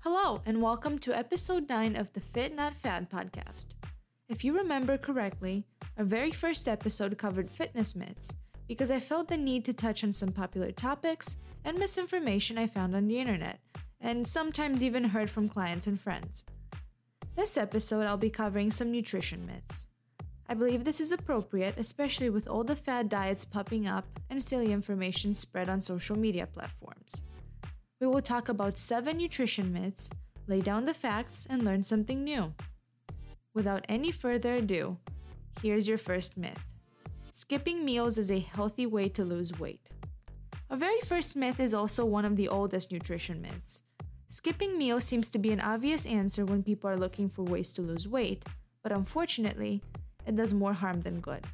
Hello, and welcome to episode 9 of the Fit Not Fad podcast. If you remember correctly, our very first episode covered fitness myths because I felt the need to touch on some popular topics and misinformation I found on the internet, and sometimes even heard from clients and friends. This episode, I'll be covering some nutrition myths. I believe this is appropriate, especially with all the fad diets popping up and silly information spread on social media platforms we will talk about seven nutrition myths, lay down the facts, and learn something new. Without any further ado, here's your first myth Skipping meals is a healthy way to lose weight. Our very first myth is also one of the oldest nutrition myths. Skipping meals seems to be an obvious answer when people are looking for ways to lose weight, but unfortunately, it does more harm than good.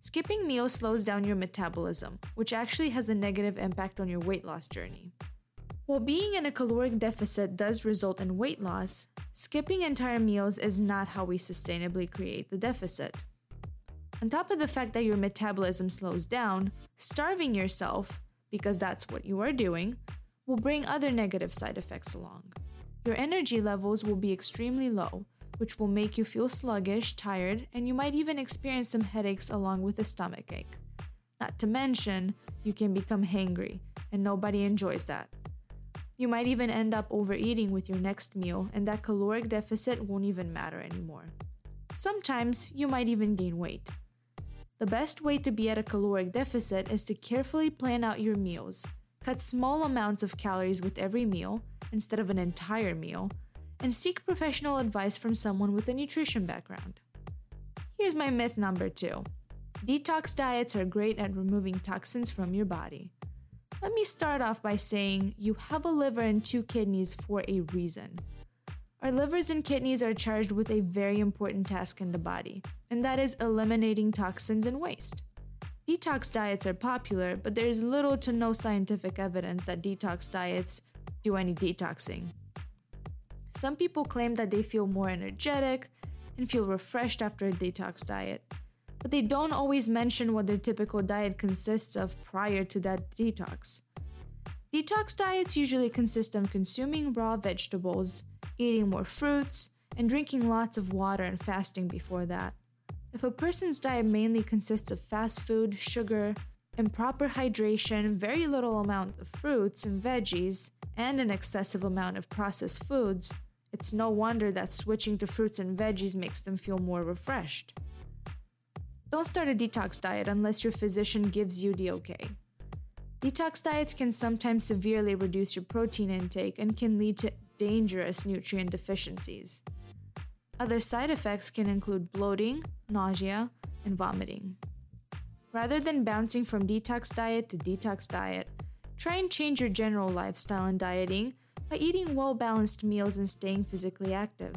Skipping meals slows down your metabolism, which actually has a negative impact on your weight loss journey. While being in a caloric deficit does result in weight loss, skipping entire meals is not how we sustainably create the deficit. On top of the fact that your metabolism slows down, starving yourself, because that's what you are doing, will bring other negative side effects along. Your energy levels will be extremely low, which will make you feel sluggish, tired, and you might even experience some headaches along with a stomach ache. Not to mention, you can become hangry, and nobody enjoys that. You might even end up overeating with your next meal, and that caloric deficit won't even matter anymore. Sometimes you might even gain weight. The best way to be at a caloric deficit is to carefully plan out your meals, cut small amounts of calories with every meal instead of an entire meal, and seek professional advice from someone with a nutrition background. Here's my myth number two detox diets are great at removing toxins from your body. Let me start off by saying you have a liver and two kidneys for a reason. Our livers and kidneys are charged with a very important task in the body, and that is eliminating toxins and waste. Detox diets are popular, but there is little to no scientific evidence that detox diets do any detoxing. Some people claim that they feel more energetic and feel refreshed after a detox diet but they don't always mention what their typical diet consists of prior to that detox. Detox diets usually consist of consuming raw vegetables, eating more fruits, and drinking lots of water and fasting before that. If a person's diet mainly consists of fast food, sugar, improper hydration, very little amount of fruits and veggies, and an excessive amount of processed foods, it's no wonder that switching to fruits and veggies makes them feel more refreshed. Don't start a detox diet unless your physician gives you the okay. Detox diets can sometimes severely reduce your protein intake and can lead to dangerous nutrient deficiencies. Other side effects can include bloating, nausea, and vomiting. Rather than bouncing from detox diet to detox diet, try and change your general lifestyle and dieting by eating well balanced meals and staying physically active.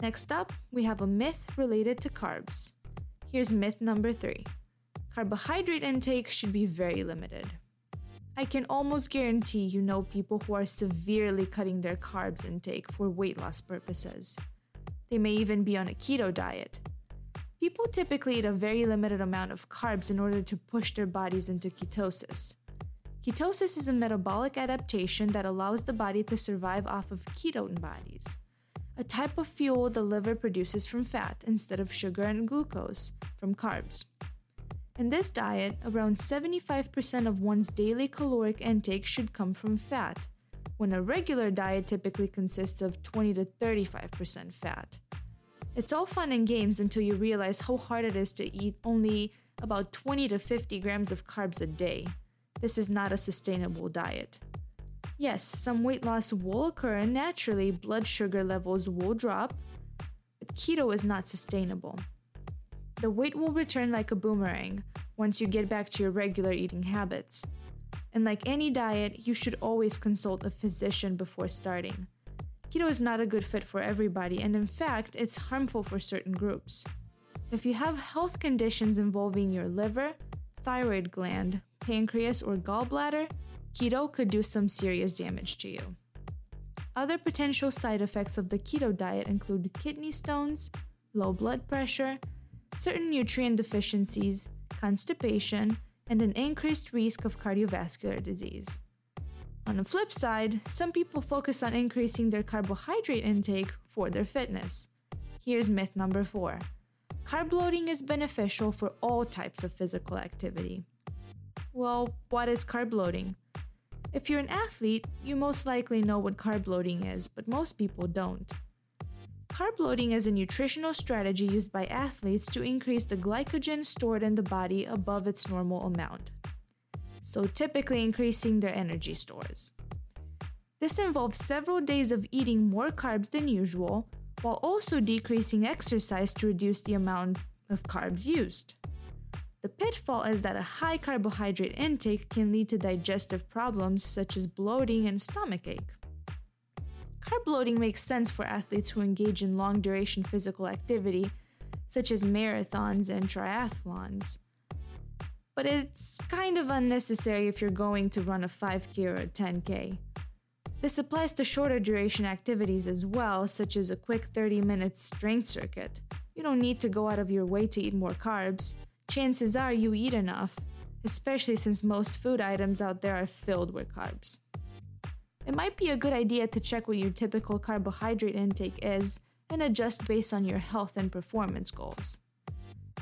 Next up, we have a myth related to carbs. Here's myth number three carbohydrate intake should be very limited. I can almost guarantee you know people who are severely cutting their carbs intake for weight loss purposes. They may even be on a keto diet. People typically eat a very limited amount of carbs in order to push their bodies into ketosis. Ketosis is a metabolic adaptation that allows the body to survive off of ketone bodies a type of fuel the liver produces from fat instead of sugar and glucose from carbs. In this diet, around 75% of one's daily caloric intake should come from fat, when a regular diet typically consists of 20 to 35% fat. It's all fun and games until you realize how hard it is to eat only about 20 to 50 grams of carbs a day. This is not a sustainable diet. Yes, some weight loss will occur and naturally blood sugar levels will drop, but keto is not sustainable. The weight will return like a boomerang once you get back to your regular eating habits. And like any diet, you should always consult a physician before starting. Keto is not a good fit for everybody, and in fact, it's harmful for certain groups. If you have health conditions involving your liver, thyroid gland, pancreas, or gallbladder, keto could do some serious damage to you. Other potential side effects of the keto diet include kidney stones, low blood pressure, certain nutrient deficiencies, constipation, and an increased risk of cardiovascular disease. On the flip side, some people focus on increasing their carbohydrate intake for their fitness. Here's myth number four carb loading is beneficial for all types of physical activity. Well, what is carb loading? If you're an athlete, you most likely know what carb loading is, but most people don't. Carb loading is a nutritional strategy used by athletes to increase the glycogen stored in the body above its normal amount, so typically increasing their energy stores. This involves several days of eating more carbs than usual, while also decreasing exercise to reduce the amount of carbs used. The pitfall is that a high carbohydrate intake can lead to digestive problems such as bloating and stomach ache. Carb loading makes sense for athletes who engage in long duration physical activity, such as marathons and triathlons. But it's kind of unnecessary if you're going to run a 5K or a 10K. This applies to shorter duration activities as well, such as a quick 30 minute strength circuit. You don't need to go out of your way to eat more carbs. Chances are you eat enough, especially since most food items out there are filled with carbs. It might be a good idea to check what your typical carbohydrate intake is and adjust based on your health and performance goals.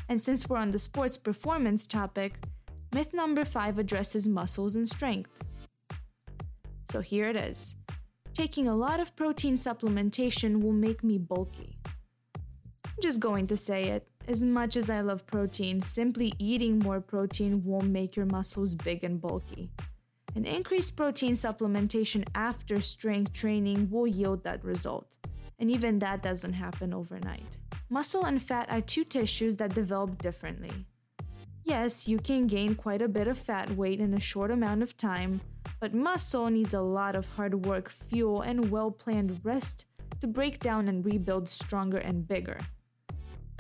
And since we're on the sports performance topic, myth number 5 addresses muscles and strength. So here it is. Taking a lot of protein supplementation will make me bulky. I'm just going to say it. As much as I love protein, simply eating more protein won't make your muscles big and bulky. An increased protein supplementation after strength training will yield that result, and even that doesn't happen overnight. Muscle and fat are two tissues that develop differently. Yes, you can gain quite a bit of fat weight in a short amount of time, but muscle needs a lot of hard work, fuel, and well planned rest to break down and rebuild stronger and bigger.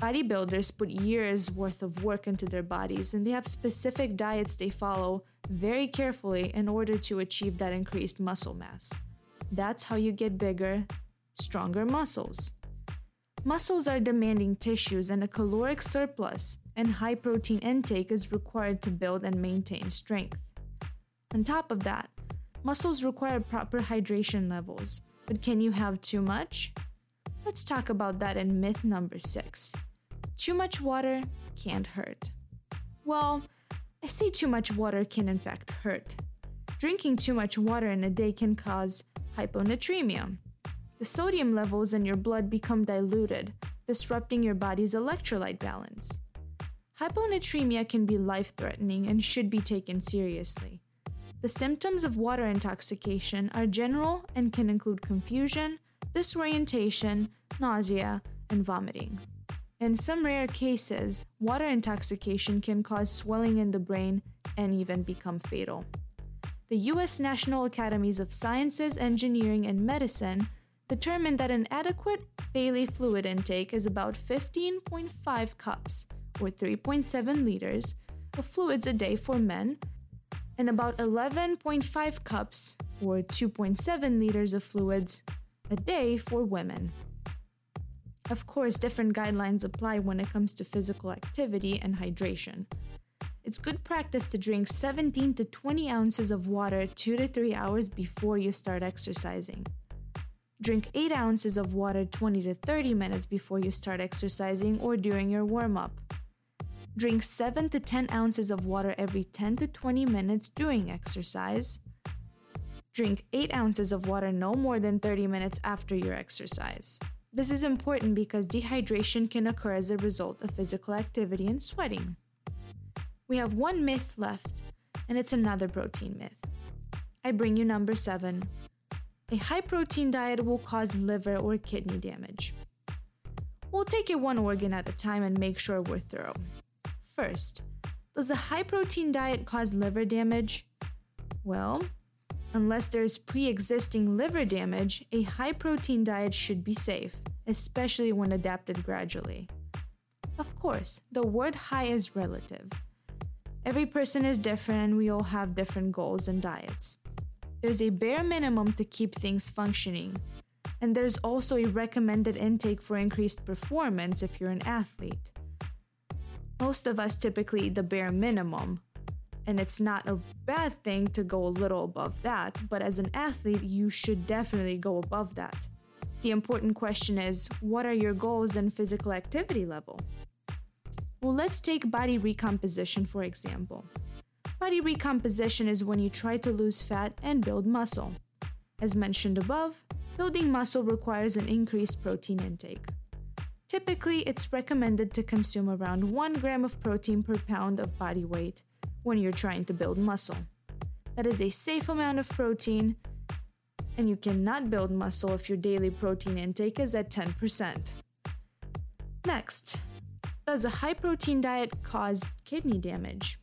Bodybuilders put years worth of work into their bodies and they have specific diets they follow very carefully in order to achieve that increased muscle mass. That's how you get bigger, stronger muscles. Muscles are demanding tissues, and a caloric surplus and high protein intake is required to build and maintain strength. On top of that, muscles require proper hydration levels, but can you have too much? Let's talk about that in myth number six. Too much water can't hurt. Well, I say too much water can in fact hurt. Drinking too much water in a day can cause hyponatremia. The sodium levels in your blood become diluted, disrupting your body's electrolyte balance. Hyponatremia can be life threatening and should be taken seriously. The symptoms of water intoxication are general and can include confusion, disorientation, nausea, and vomiting. In some rare cases, water intoxication can cause swelling in the brain and even become fatal. The US National Academies of Sciences, Engineering, and Medicine determined that an adequate daily fluid intake is about 15.5 cups, or 3.7 liters, of fluids a day for men, and about 11.5 cups, or 2.7 liters of fluids a day for women. Of course, different guidelines apply when it comes to physical activity and hydration. It's good practice to drink 17 to 20 ounces of water 2 to 3 hours before you start exercising. Drink 8 ounces of water 20 to 30 minutes before you start exercising or during your warm up. Drink 7 to 10 ounces of water every 10 to 20 minutes during exercise. Drink 8 ounces of water no more than 30 minutes after your exercise. This is important because dehydration can occur as a result of physical activity and sweating. We have one myth left, and it's another protein myth. I bring you number seven. A high protein diet will cause liver or kidney damage. We'll take it one organ at a time and make sure we're thorough. First, does a high protein diet cause liver damage? Well, Unless there is pre existing liver damage, a high protein diet should be safe, especially when adapted gradually. Of course, the word high is relative. Every person is different and we all have different goals and diets. There's a bare minimum to keep things functioning, and there's also a recommended intake for increased performance if you're an athlete. Most of us typically eat the bare minimum, and it's not a bad thing to go a little above that, but as an athlete, you should definitely go above that. The important question is what are your goals and physical activity level? Well, let's take body recomposition for example. Body recomposition is when you try to lose fat and build muscle. As mentioned above, building muscle requires an increased protein intake. Typically, it's recommended to consume around 1 gram of protein per pound of body weight when you're trying to build muscle. That is a safe amount of protein and you cannot build muscle if your daily protein intake is at 10%. Next, does a high protein diet cause kidney damage?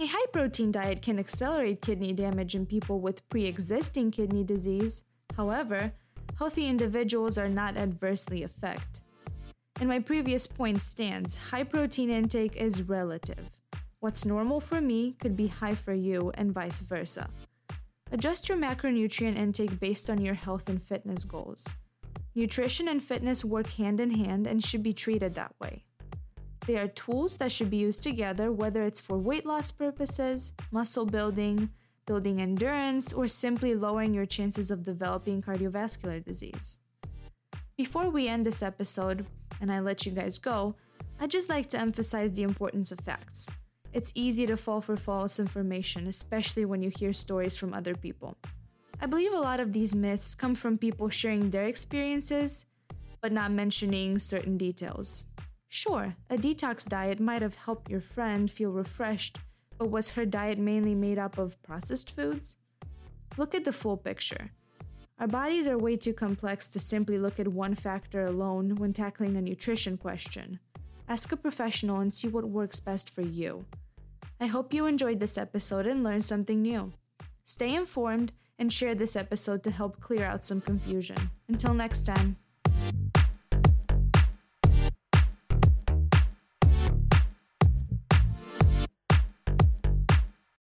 A high protein diet can accelerate kidney damage in people with pre existing kidney disease. However, healthy individuals are not adversely affected. And my previous point stands high protein intake is relative. What's normal for me could be high for you, and vice versa. Adjust your macronutrient intake based on your health and fitness goals. Nutrition and fitness work hand in hand and should be treated that way. They are tools that should be used together, whether it's for weight loss purposes, muscle building, building endurance, or simply lowering your chances of developing cardiovascular disease. Before we end this episode, and I let you guys go, I'd just like to emphasize the importance of facts. It's easy to fall for false information, especially when you hear stories from other people. I believe a lot of these myths come from people sharing their experiences, but not mentioning certain details. Sure, a detox diet might have helped your friend feel refreshed, but was her diet mainly made up of processed foods? Look at the full picture. Our bodies are way too complex to simply look at one factor alone when tackling a nutrition question. Ask a professional and see what works best for you. I hope you enjoyed this episode and learned something new. Stay informed and share this episode to help clear out some confusion. Until next time.